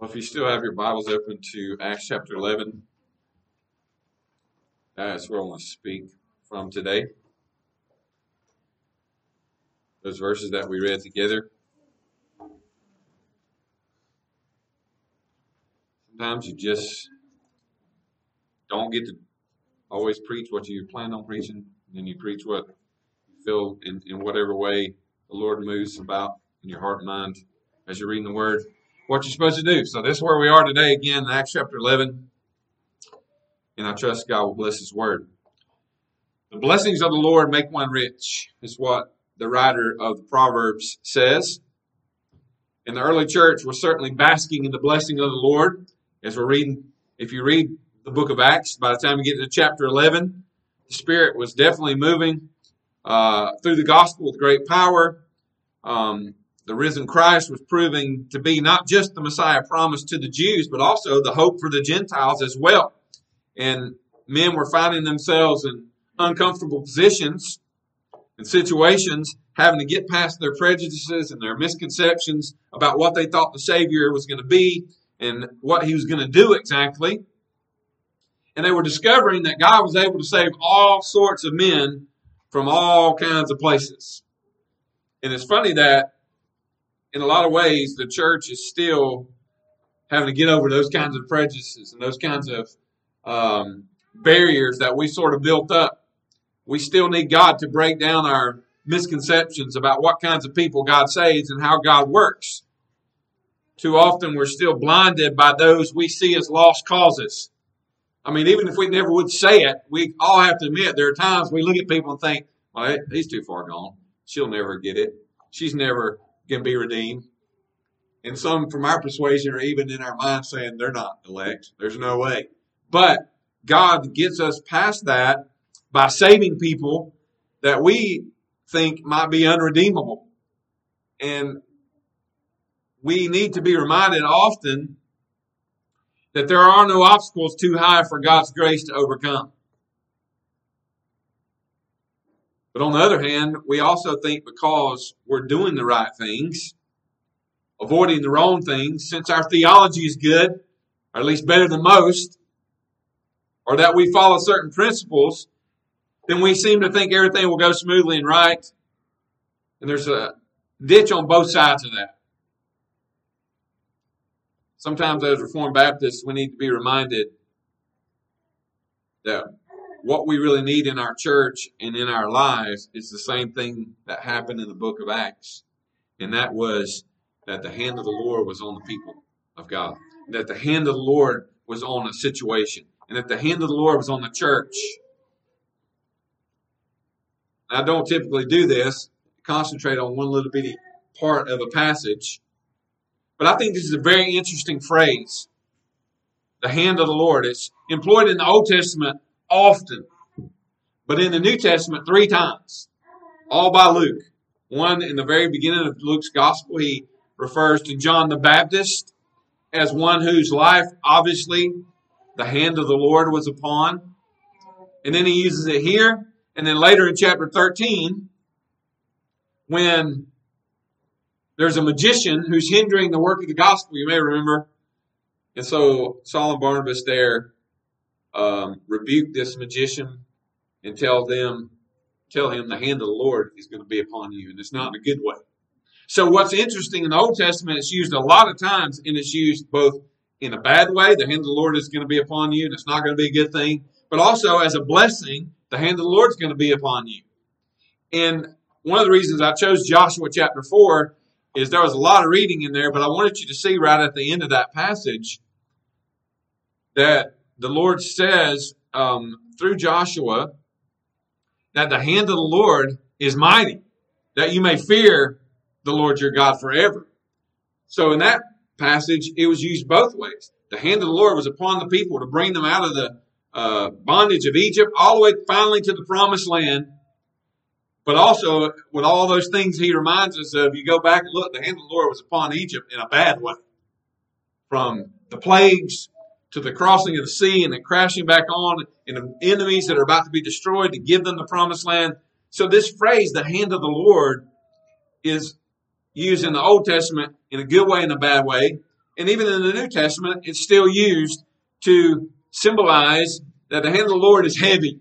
Well, if you still have your Bibles open to Acts chapter 11, that's where I want to speak from today. Those verses that we read together. Sometimes you just don't get to always preach what you plan on preaching, and you preach what you feel in, in whatever way the Lord moves about in your heart and mind as you're reading the Word what you're supposed to do. So this is where we are today again in Acts chapter 11. And I trust God will bless His word. The blessings of the Lord make one rich, is what the writer of the Proverbs says. And the early church was certainly basking in the blessing of the Lord. As we're reading, if you read the book of Acts, by the time you get to chapter 11, the Spirit was definitely moving uh, through the gospel with great power. Um, the risen Christ was proving to be not just the Messiah promised to the Jews, but also the hope for the Gentiles as well. And men were finding themselves in uncomfortable positions and situations, having to get past their prejudices and their misconceptions about what they thought the Savior was going to be and what he was going to do exactly. And they were discovering that God was able to save all sorts of men from all kinds of places. And it's funny that in a lot of ways, the church is still having to get over those kinds of prejudices and those kinds of um, barriers that we sort of built up. We still need God to break down our misconceptions about what kinds of people God saves and how God works. Too often we're still blinded by those we see as lost causes. I mean, even if we never would say it, we all have to admit there are times we look at people and think, well, he's too far gone. She'll never get it. She's never can be redeemed. And some from our persuasion are even in our mind saying they're not elect. There's no way. But God gets us past that by saving people that we think might be unredeemable. And we need to be reminded often that there are no obstacles too high for God's grace to overcome. But on the other hand, we also think because we're doing the right things, avoiding the wrong things, since our theology is good, or at least better than most, or that we follow certain principles, then we seem to think everything will go smoothly and right. And there's a ditch on both sides of that. Sometimes as Reformed Baptists, we need to be reminded that what we really need in our church and in our lives is the same thing that happened in the book of Acts. And that was that the hand of the Lord was on the people of God. That the hand of the Lord was on a situation. And that the hand of the Lord was on the church. I don't typically do this, concentrate on one little bitty part of a passage. But I think this is a very interesting phrase. The hand of the Lord. It's employed in the Old Testament often, but in the New Testament, three times, all by Luke. One in the very beginning of Luke's gospel, he refers to John the Baptist as one whose life, obviously, the hand of the Lord was upon. And then he uses it here. And then later in chapter 13, when there's a magician who's hindering the work of the gospel, you may remember. And so Saul and Barnabas there um, rebuke this magician and tell them, tell him the hand of the Lord is going to be upon you, and it's not in a good way. So what's interesting in the Old Testament, it's used a lot of times, and it's used both in a bad way, the hand of the Lord is going to be upon you, and it's not going to be a good thing, but also as a blessing, the hand of the Lord is going to be upon you. And one of the reasons I chose Joshua chapter 4 is there was a lot of reading in there, but I wanted you to see right at the end of that passage that the Lord says um, through Joshua that the hand of the Lord is mighty, that you may fear the Lord your God forever. So in that passage, it was used both ways. The hand of the Lord was upon the people to bring them out of the uh, bondage of Egypt all the way finally to the promised land. But also, with all those things he reminds us of, you go back and look, the hand of the Lord was upon Egypt in a bad way. From the plagues to the crossing of the sea and then crashing back on and the enemies that are about to be destroyed to give them the promised land. So this phrase, the hand of the Lord, is used in the Old Testament in a good way and a bad way. And even in the New Testament, it's still used to symbolize that the hand of the Lord is heavy.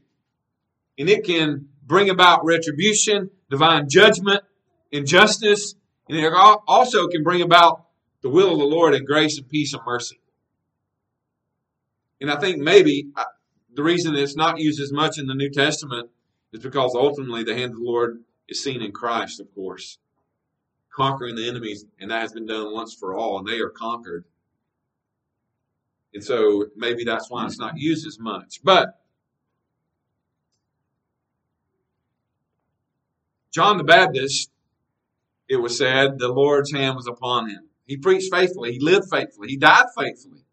And it can bring about retribution, divine judgment, injustice, and it also can bring about the will of the Lord and grace and peace and mercy. And I think maybe uh, the reason it's not used as much in the New Testament is because ultimately the hand of the Lord is seen in Christ, of course, conquering the enemies, and that has been done once for all, and they are conquered. And so maybe that's why it's not used as much. But John the Baptist, it was said, the Lord's hand was upon him. He preached faithfully, he lived faithfully, he died faithfully.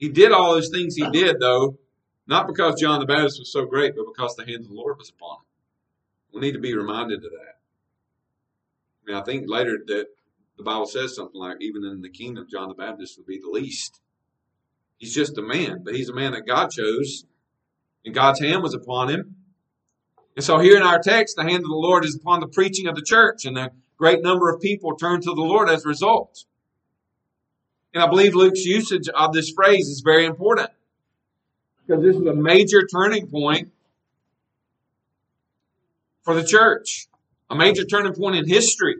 He did all those things he did, though, not because John the Baptist was so great, but because the hand of the Lord was upon him. We need to be reminded of that. I mean, I think later that the Bible says something like, even in the kingdom, John the Baptist would be the least. He's just a man, but he's a man that God chose, and God's hand was upon him. And so here in our text, the hand of the Lord is upon the preaching of the church, and a great number of people turn to the Lord as a result. And I believe Luke's usage of this phrase is very important because this is a major turning point for the church, a major turning point in history.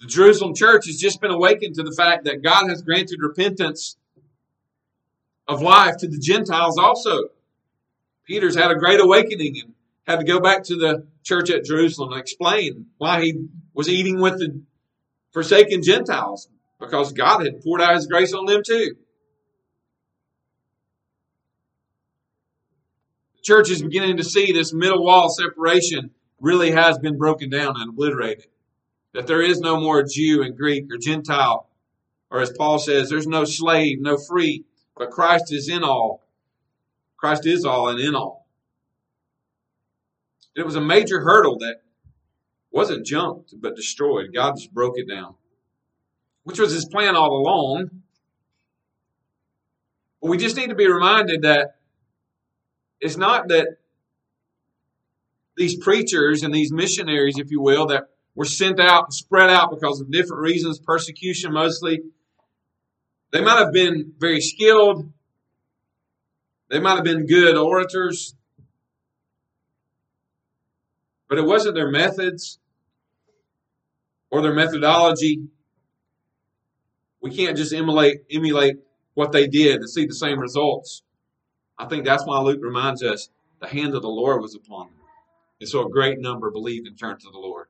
The Jerusalem church has just been awakened to the fact that God has granted repentance of life to the Gentiles also. Peter's had a great awakening and had to go back to the church at Jerusalem and explain why he was eating with the forsaken Gentiles because God had poured out His grace on them too. The church is beginning to see this middle wall separation really has been broken down and obliterated. That there is no more Jew and Greek or Gentile, or as Paul says, there's no slave, no free, but Christ is in all. Christ is all and in all. It was a major hurdle that wasn't jumped but destroyed. God just broke it down which was his plan all along. But we just need to be reminded that it's not that these preachers and these missionaries, if you will, that were sent out and spread out because of different reasons, persecution mostly, they might have been very skilled. They might have been good orators. But it wasn't their methods or their methodology we can't just emulate emulate what they did to see the same results. I think that's why Luke reminds us the hand of the Lord was upon them. And so a great number believed and turned to the Lord.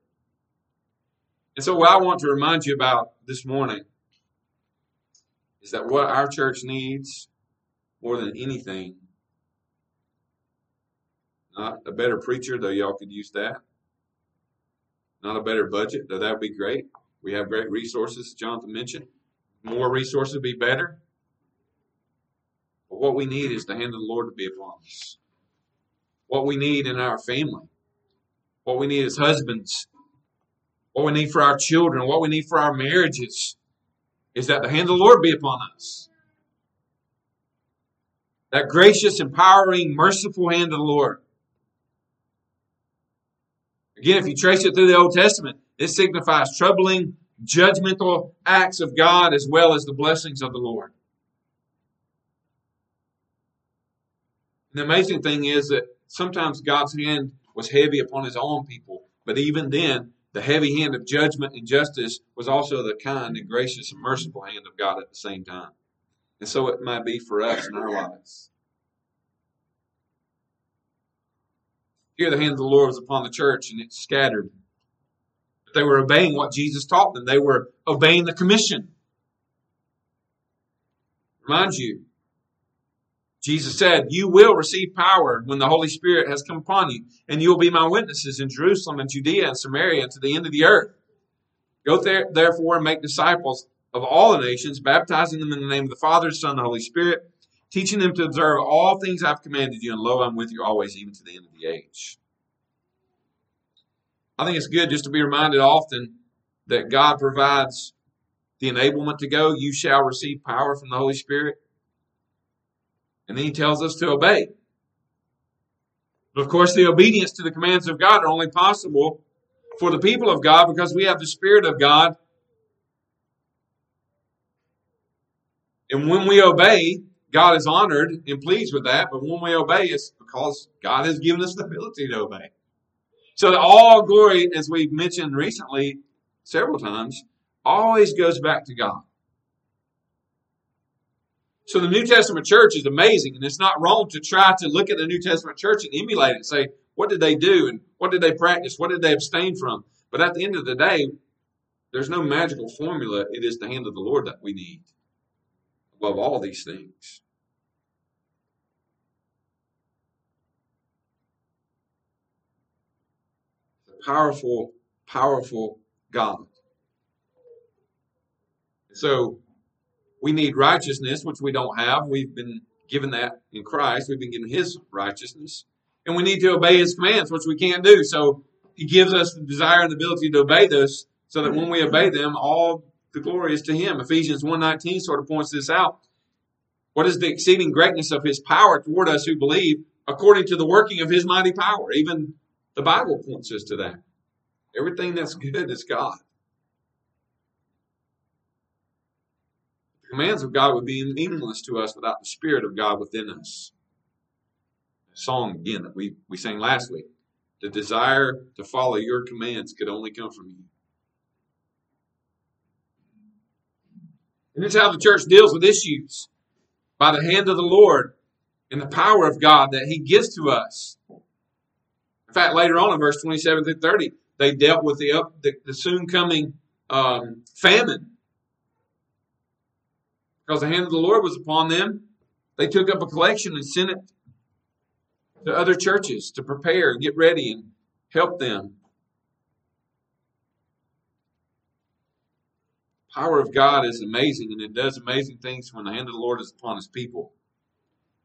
And so what I want to remind you about this morning is that what our church needs more than anything, not a better preacher, though y'all could use that. Not a better budget, though that would be great. We have great resources, Jonathan mentioned more resources would be better. But what we need is the hand of the Lord to be upon us. What we need in our family. What we need as husbands. What we need for our children. What we need for our marriages is that the hand of the Lord be upon us. That gracious, empowering, merciful hand of the Lord. Again, if you trace it through the Old Testament, it signifies troubling judgmental acts of God as well as the blessings of the Lord. The amazing thing is that sometimes God's hand was heavy upon his own people, but even then, the heavy hand of judgment and justice was also the kind and gracious and merciful hand of God at the same time. And so it might be for us in our lives. Here, the hand of the Lord was upon the church, and it scattered they were obeying what Jesus taught them. They were obeying the commission. Remind you, Jesus said, You will receive power when the Holy Spirit has come upon you, and you will be my witnesses in Jerusalem and Judea and Samaria and to the end of the earth. Go there, therefore, and make disciples of all the nations, baptizing them in the name of the Father, Son, and the Holy Spirit, teaching them to observe all things I've commanded you, and lo, I'm with you always, even to the end of the age. I think it's good just to be reminded often that God provides the enablement to go. You shall receive power from the Holy Spirit. And then he tells us to obey. But of course, the obedience to the commands of God are only possible for the people of God because we have the Spirit of God And when we obey, God is honored and pleased with that. But when we obey, it's because God has given us the ability to obey. So all glory, as we've mentioned recently several times, always goes back to God. So the New Testament church is amazing, and it's not wrong to try to look at the New Testament church and emulate it and say, what did they do and what did they practice? What did they abstain from? But at the end of the day, there's no magical formula. It is the hand of the Lord that we need above all these things. Powerful, powerful God. So we need righteousness, which we don't have. We've been given that in Christ. We've been given His righteousness. And we need to obey His commands, which we can't do. So He gives us the desire and the ability to obey those so that when we obey them, all the glory is to Him. Ephesians 1.19 sort of points this out. What is the exceeding greatness of His power toward us who believe according to the working of His mighty power? Even the Bible points us to that. Everything that's good is God. The commands of God would be meaningless to us without the Spirit of God within us. A song again that we, we sang last week. The desire to follow your commands could only come from you. And it's how the church deals with issues by the hand of the Lord and the power of God that He gives to us. Fact, later on in verse 27 through 30, they dealt with the, up, the, the soon coming um, famine because the hand of the Lord was upon them. They took up a collection and sent it to other churches to prepare and get ready and help them. power of God is amazing and it does amazing things when the hand of the Lord is upon his people.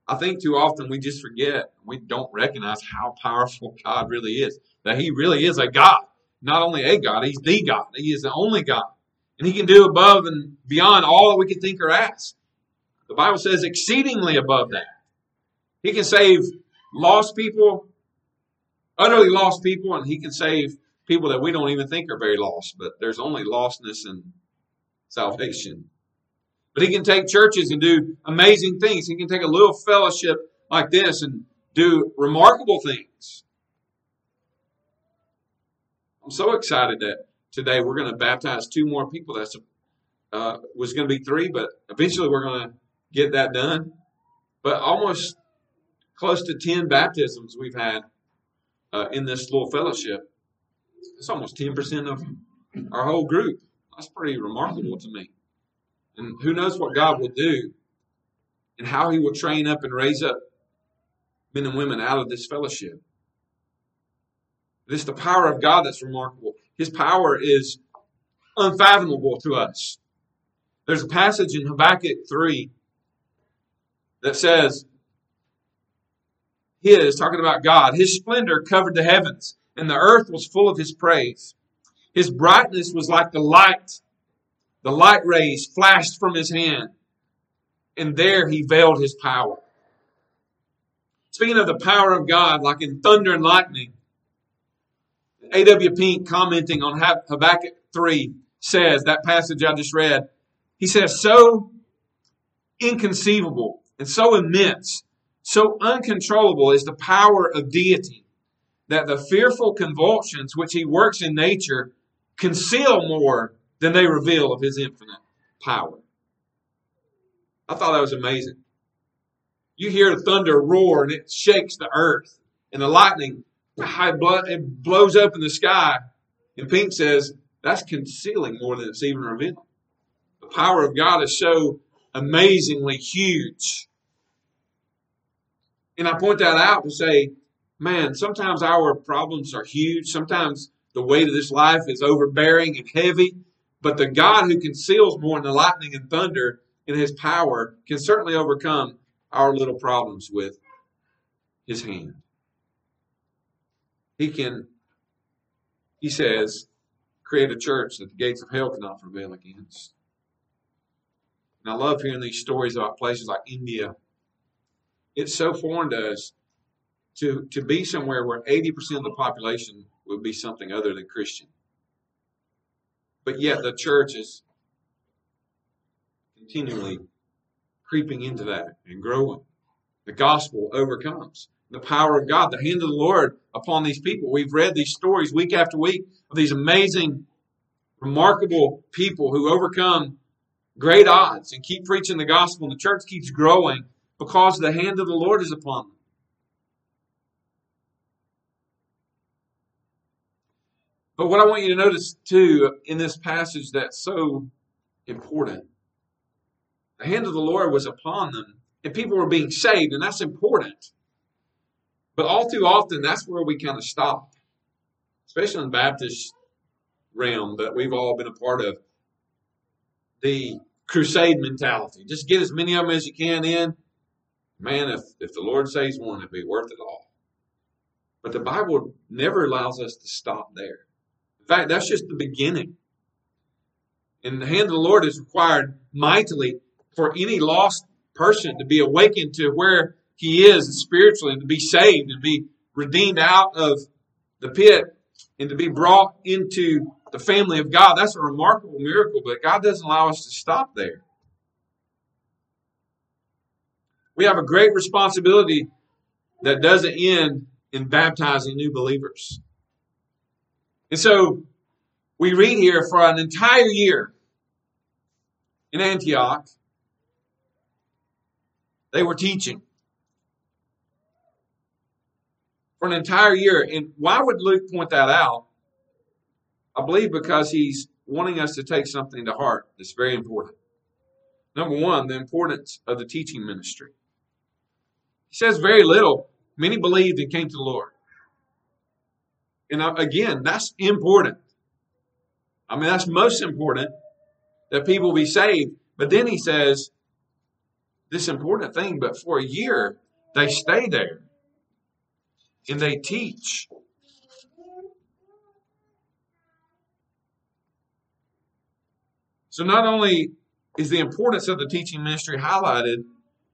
I think too often we just forget, we don't recognize how powerful God really is. That he really is a God. Not only a God, he's the God. He is the only God. And he can do above and beyond all that we can think or ask. The Bible says exceedingly above that. He can save lost people, utterly lost people, and he can save people that we don't even think are very lost, but there's only lostness and salvation. But he can take churches and do amazing things. He can take a little fellowship like this and do remarkable things. I'm so excited that today we're going to baptize two more people. That's uh, was going to be three, but eventually we're going to get that done. But almost close to ten baptisms we've had uh, in this little fellowship. It's almost ten percent of our whole group. That's pretty remarkable to me. And who knows what God will do and how He will train up and raise up men and women out of this fellowship. It's the power of God that's remarkable. His power is unfathomable to us. There's a passage in Habakkuk 3 that says, His, talking about God, His splendor covered the heavens, and the earth was full of His praise. His brightness was like the light. The light rays flashed from His hand, and there He veiled His power. Speaking of the power of God, like in thunder and lightning, A.W. Pink commenting on Habakkuk 3 says, that passage I just read, he says, so inconceivable and so immense, so uncontrollable is the power of deity that the fearful convulsions which he works in nature conceal more than they reveal of his infinite power. I thought that was amazing. You hear the thunder roar and it shakes the earth, and the lightning it blows up in the sky. And Pink says that's concealing more than it's even revealing. The power of God is so amazingly huge. And I point that out to say, man, sometimes our problems are huge. Sometimes the weight of this life is overbearing and heavy. But the God who conceals more than the lightning and thunder in his power can certainly overcome our little problems with his hand. He can, he says, create a church that the gates of hell cannot prevail against. And I love hearing these stories about places like India. It's so foreign to us to, to be somewhere where 80% of the population would be something other than Christian. But yet the church is continually creeping into that and growing. The gospel overcomes. The power of God, the hand of the Lord upon these people. We've read these stories week after week of these amazing, remarkable people who overcome great odds and keep preaching the gospel, and the church keeps growing because the hand of the Lord is upon them. But what I want you to notice too in this passage that's so important the hand of the Lord was upon them, and people were being saved, and that's important. But all too often, that's where we kind of stop, especially in the Baptist realm that we've all been a part of. The crusade mentality. Just get as many of them as you can in. Man, if, if the Lord saves one, it'd be worth it all. But the Bible never allows us to stop there. Fact, that's just the beginning. And the hand of the Lord is required mightily for any lost person to be awakened to where he is spiritually and to be saved and be redeemed out of the pit and to be brought into the family of God. That's a remarkable miracle, but God doesn't allow us to stop there. We have a great responsibility that doesn't end in baptizing new believers. And so we read here for an entire year in Antioch, they were teaching for an entire year. And why would Luke point that out? I believe because he's wanting us to take something to heart that's very important. Number one, the importance of the teaching ministry. He says very little. Many believed and came to the Lord. And uh, again, that's important. I mean, that's most important that people be saved. But then he says, this important thing, but for a year they stay there and they teach. So not only is the importance of the teaching ministry highlighted,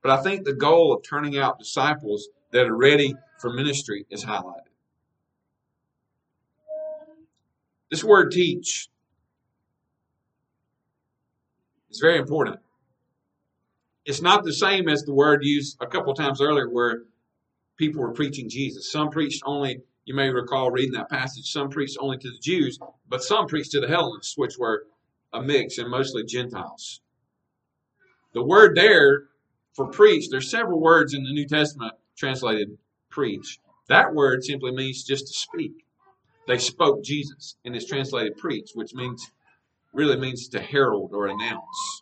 but I think the goal of turning out disciples that are ready for ministry is highlighted. This word teach is very important it's not the same as the word used a couple times earlier where people were preaching Jesus. Some preached only, you may recall reading that passage, some preached only to the Jews, but some preached to the Hellenists, which were a mix and mostly Gentiles. The word there for preach, there's several words in the New Testament translated preach. That word simply means just to speak. They spoke Jesus and it's translated preach, which means really means to herald or announce.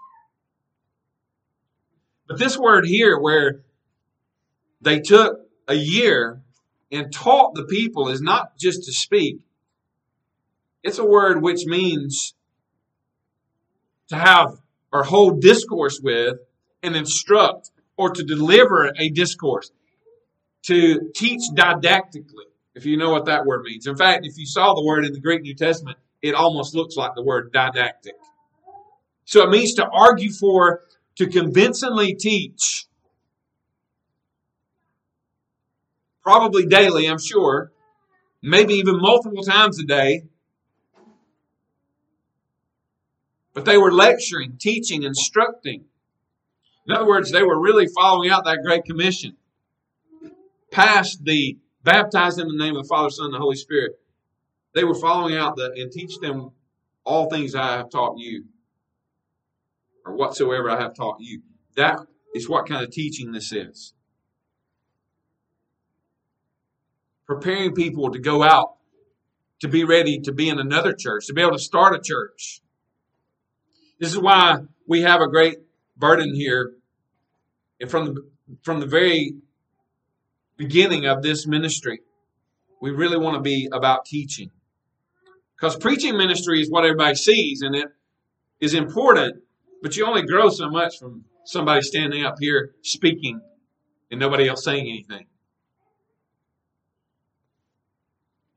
But this word here, where they took a year and taught the people, is not just to speak. It's a word which means to have or hold discourse with and instruct or to deliver a discourse, to teach didactically, if you know what that word means. In fact, if you saw the word in the Greek New Testament, it almost looks like the word didactic. So it means to argue for to convincingly teach, probably daily, I'm sure, maybe even multiple times a day. But they were lecturing, teaching, instructing. In other words, they were really following out that Great Commission. Past the baptize them in the name of the Father, Son, and the Holy Spirit. They were following out the and teach them all things I have taught you or whatsoever I have taught you. That is what kind of teaching this is. Preparing people to go out, to be ready to be in another church, to be able to start a church. This is why we have a great burden here. And from the, from the very beginning of this ministry, we really want to be about teaching. Because preaching ministry is what everybody sees, and it is important. But you only grow so much from somebody standing up here speaking and nobody else saying anything.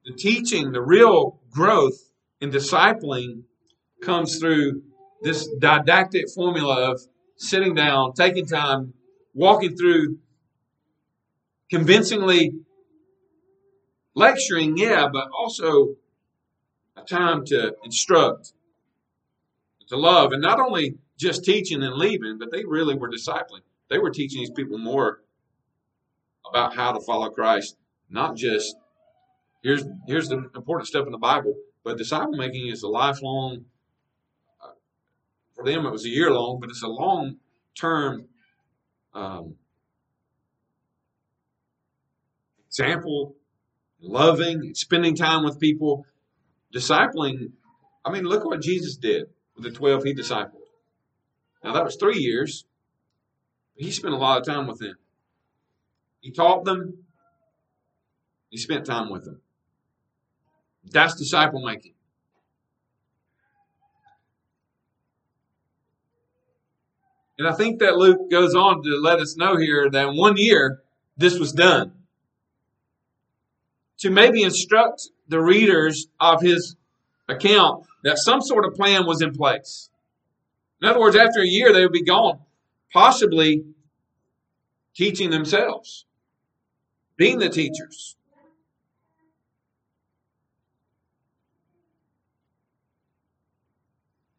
The teaching, the real growth in discipling comes through this didactic formula of sitting down, taking time, walking through, convincingly lecturing, yeah, but also a time to instruct, to love, and not only just teaching and leaving, but they really were discipling. They were teaching these people more about how to follow Christ, not just here's here's the important stuff in the Bible, but disciple making is a lifelong. Uh, for them, it was a year long, but it's a long term um, example, loving, spending time with people, discipling. I mean, look what Jesus did with the 12 he discipled. Now, that was three years. He spent a lot of time with them. He taught them, he spent time with them. That's disciple making. And I think that Luke goes on to let us know here that one year, this was done. To maybe instruct the readers of his account that some sort of plan was in place. In other words, after a year, they would be gone, possibly teaching themselves, being the teachers.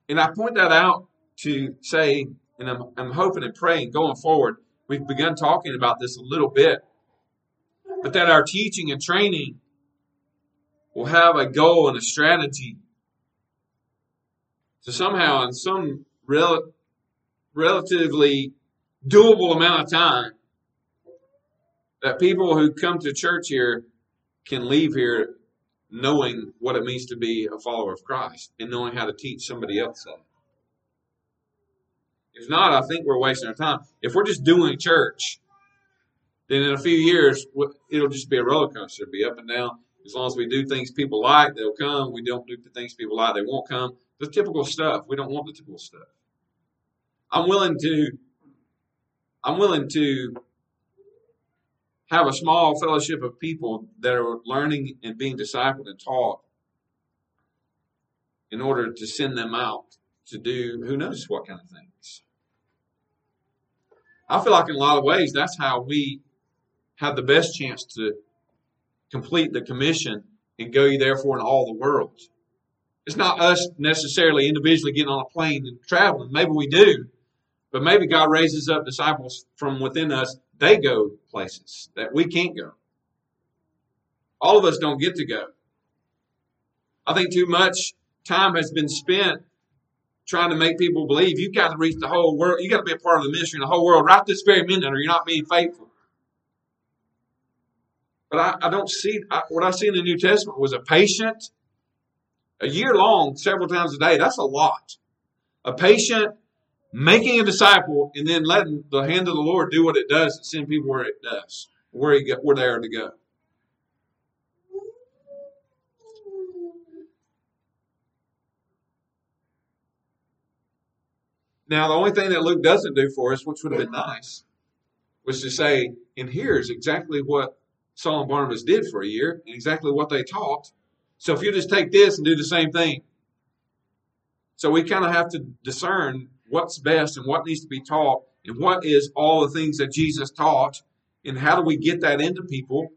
And I point that out to say, and I'm, I'm hoping and praying going forward, we've begun talking about this a little bit, but that our teaching and training will have a goal and a strategy to somehow, in some rel- relatively doable amount of time, that people who come to church here can leave here knowing what it means to be a follower of Christ and knowing how to teach somebody else that. If not, I think we're wasting our time. If we're just doing church, then in a few years, it'll just be a roller coaster. It'll be up and down. As long as we do things people like, they'll come. We don't do the things people like, they won't come. The typical stuff. We don't want the typical stuff. I'm willing to I'm willing to have a small fellowship of people that are learning and being discipled and taught in order to send them out to do who knows what kind of things. I feel like in a lot of ways that's how we have the best chance to complete the commission and go ye therefore in all the world. It's not us necessarily individually getting on a plane and traveling. Maybe we do, but maybe God raises up disciples from within us. They go places that we can't go. All of us don't get to go. I think too much time has been spent trying to make people believe you've got to reach the whole world. You've got to be a part of the ministry in the whole world right this very minute, or you're not being faithful. But I, I don't see I, what I see in the New Testament was a patient, a year long, several times a day. That's a lot. A patient, making a disciple and then letting the hand of the Lord do what it does and send people where it does, where he where they are to go. Now, the only thing that Luke doesn't do for us, which would have been nice, was to say, and here's exactly what Saul and Barnabas did for a year and exactly what they taught. So if you just take this and do the same thing. So we kind of have to discern what's best and what needs to be taught and what is all the things that Jesus taught and how do we get that into people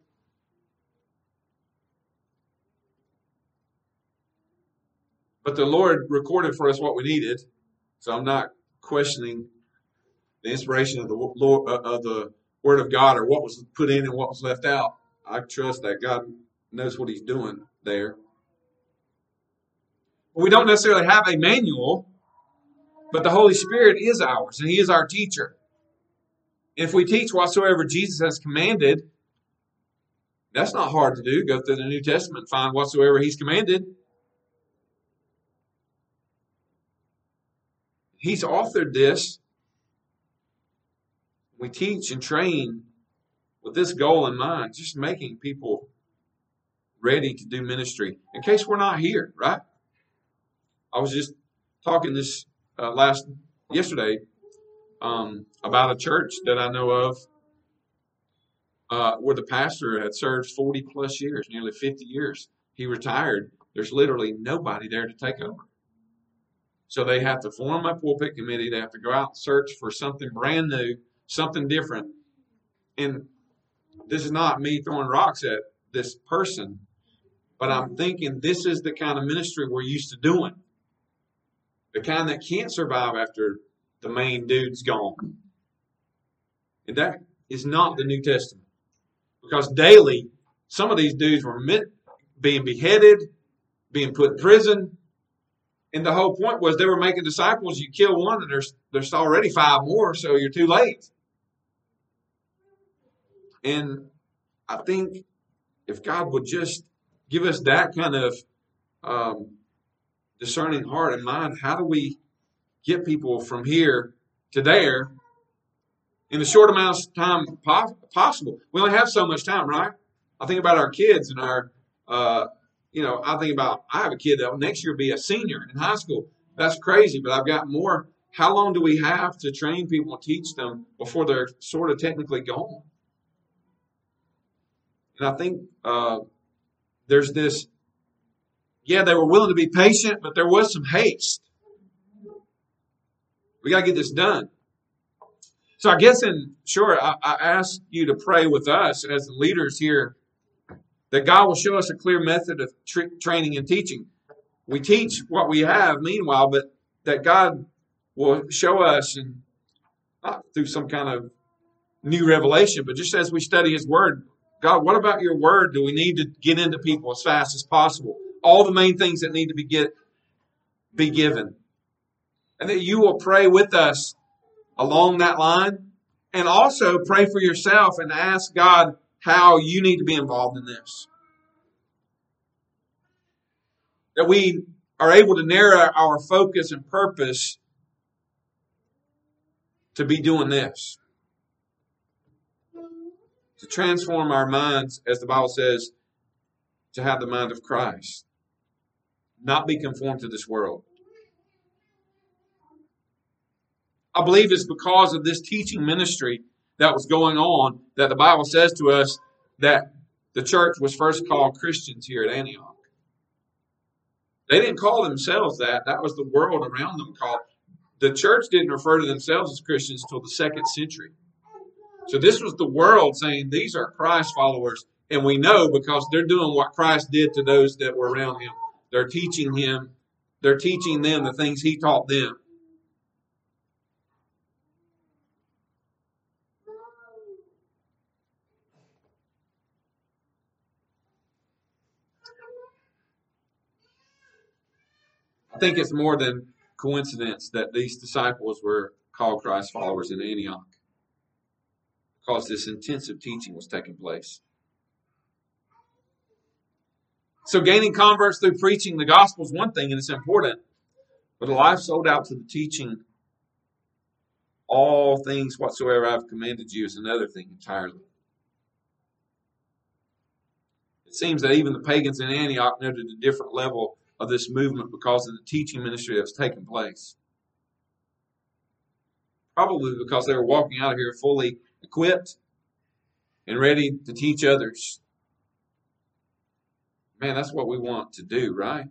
but the lord recorded for us what we needed so i'm not questioning the inspiration of the lord uh, of the word of god or what was put in and what was left out i trust that god knows what he's doing there we don't necessarily have a manual but the Holy Spirit is ours, and He is our teacher. If we teach whatsoever Jesus has commanded, that's not hard to do. Go through the New Testament, find whatsoever He's commanded. He's authored this. We teach and train with this goal in mind, just making people ready to do ministry in case we're not here, right? I was just talking this uh, last yesterday um, about a church that I know of uh, where the pastor had served 40 plus years, nearly 50 years. He retired. There's literally nobody there to take over. So they have to form a pulpit committee. They have to go out and search for something brand new, something different. And this is not me throwing rocks at this person, but I'm thinking this is the kind of ministry we're used to doing the kind that can't survive after the main dude's gone. And that is not the New Testament. Because daily, some of these dudes were meant being beheaded, being put in prison. And the whole point was they were making disciples. You kill one, and there's there's already five more, so you're too late. And I think if God would just give us that kind of um, discerning heart and mind, how do we get people from here to there in the short amount of time possible? We only have so much time, right? I think about our kids and our, uh, you know, I think about I have a kid that will next year be a senior in high school. That's crazy, but I've got more. How long do we have to train people and teach them before they're sort of technically gone? And I think uh, there's this, yeah, they were willing to be patient, but there was some haste. We got to get this done. So I guess in short, I, I ask you to pray with us as the leaders here that God will show us a clear method of tra- training and teaching. We teach what we have, meanwhile, but that God will show us, and not through some kind of new revelation, but just as we study His Word, God, what about your word do we need to get into people as fast as possible? All the main things that need to be get be given. And that you will pray with us along that line and also pray for yourself and ask God how you need to be involved in this. That we are able to narrow our focus and purpose to be doing this to transform our minds, as the Bible says, to have the mind of Christ, not be conformed to this world. I believe it's because of this teaching ministry that was going on that the Bible says to us that the church was first called Christians here at Antioch. They didn't call themselves that. That was the world around them called. The church didn't refer to themselves as Christians until the second century. So this was the world saying these are Christ followers. And we know because they're doing what Christ did to those that were around him. They're teaching him, they're teaching them the things he taught them. I think it's more than coincidence that these disciples were called Christ followers in Antioch because this intensive teaching was taking place. So, gaining converts through preaching the gospel is one thing, and it's important. But a life sold out to the teaching all things whatsoever I've commanded you is another thing entirely. It seems that even the pagans in Antioch noted a different level of this movement because of the teaching ministry that's taken place. Probably because they were walking out of here fully equipped and ready to teach others. Man, that's what we want to do, right?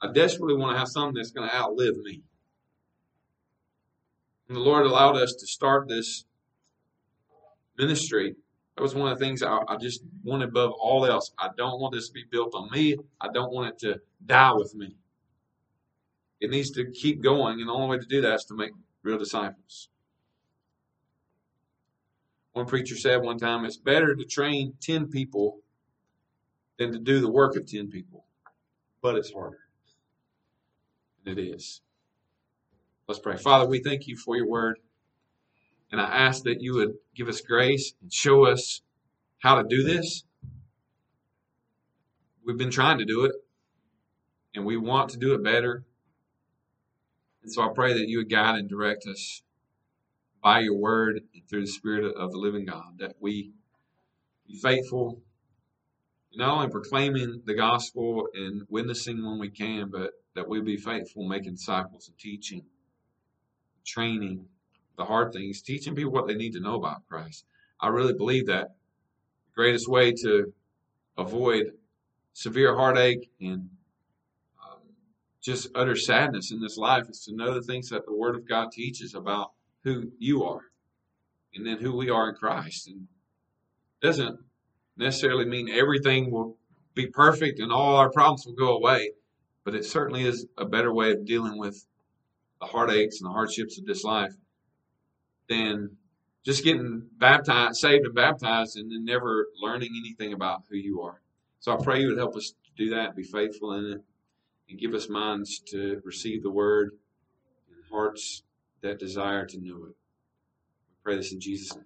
I desperately want to have something that's going to outlive me. And the Lord allowed us to start this ministry. That was one of the things I, I just want above all else. I don't want this to be built on me. I don't want it to die with me. It needs to keep going, and the only way to do that is to make real disciples. One preacher said one time, it's better to train 10 people than to do the work of 10 people, but it's harder. And it is. Let's pray. Father, we thank you for your word. And I ask that you would give us grace and show us how to do this. We've been trying to do it, and we want to do it better. And so I pray that you would guide and direct us by your word and through the Spirit of the living God, that we be faithful, not only proclaiming the gospel and witnessing when we can, but that we be faithful making disciples and teaching, training the hard things, teaching people what they need to know about Christ. I really believe that the greatest way to avoid severe heartache and um, just utter sadness in this life is to know the things that the Word of God teaches about who you are and then who we are in Christ. And doesn't necessarily mean everything will be perfect and all our problems will go away, but it certainly is a better way of dealing with the heartaches and the hardships of this life than just getting baptized, saved and baptized, and then never learning anything about who you are. So I pray you would help us to do that, be faithful in it, and give us minds to receive the word and hearts that desire to know it. We pray this in Jesus' name.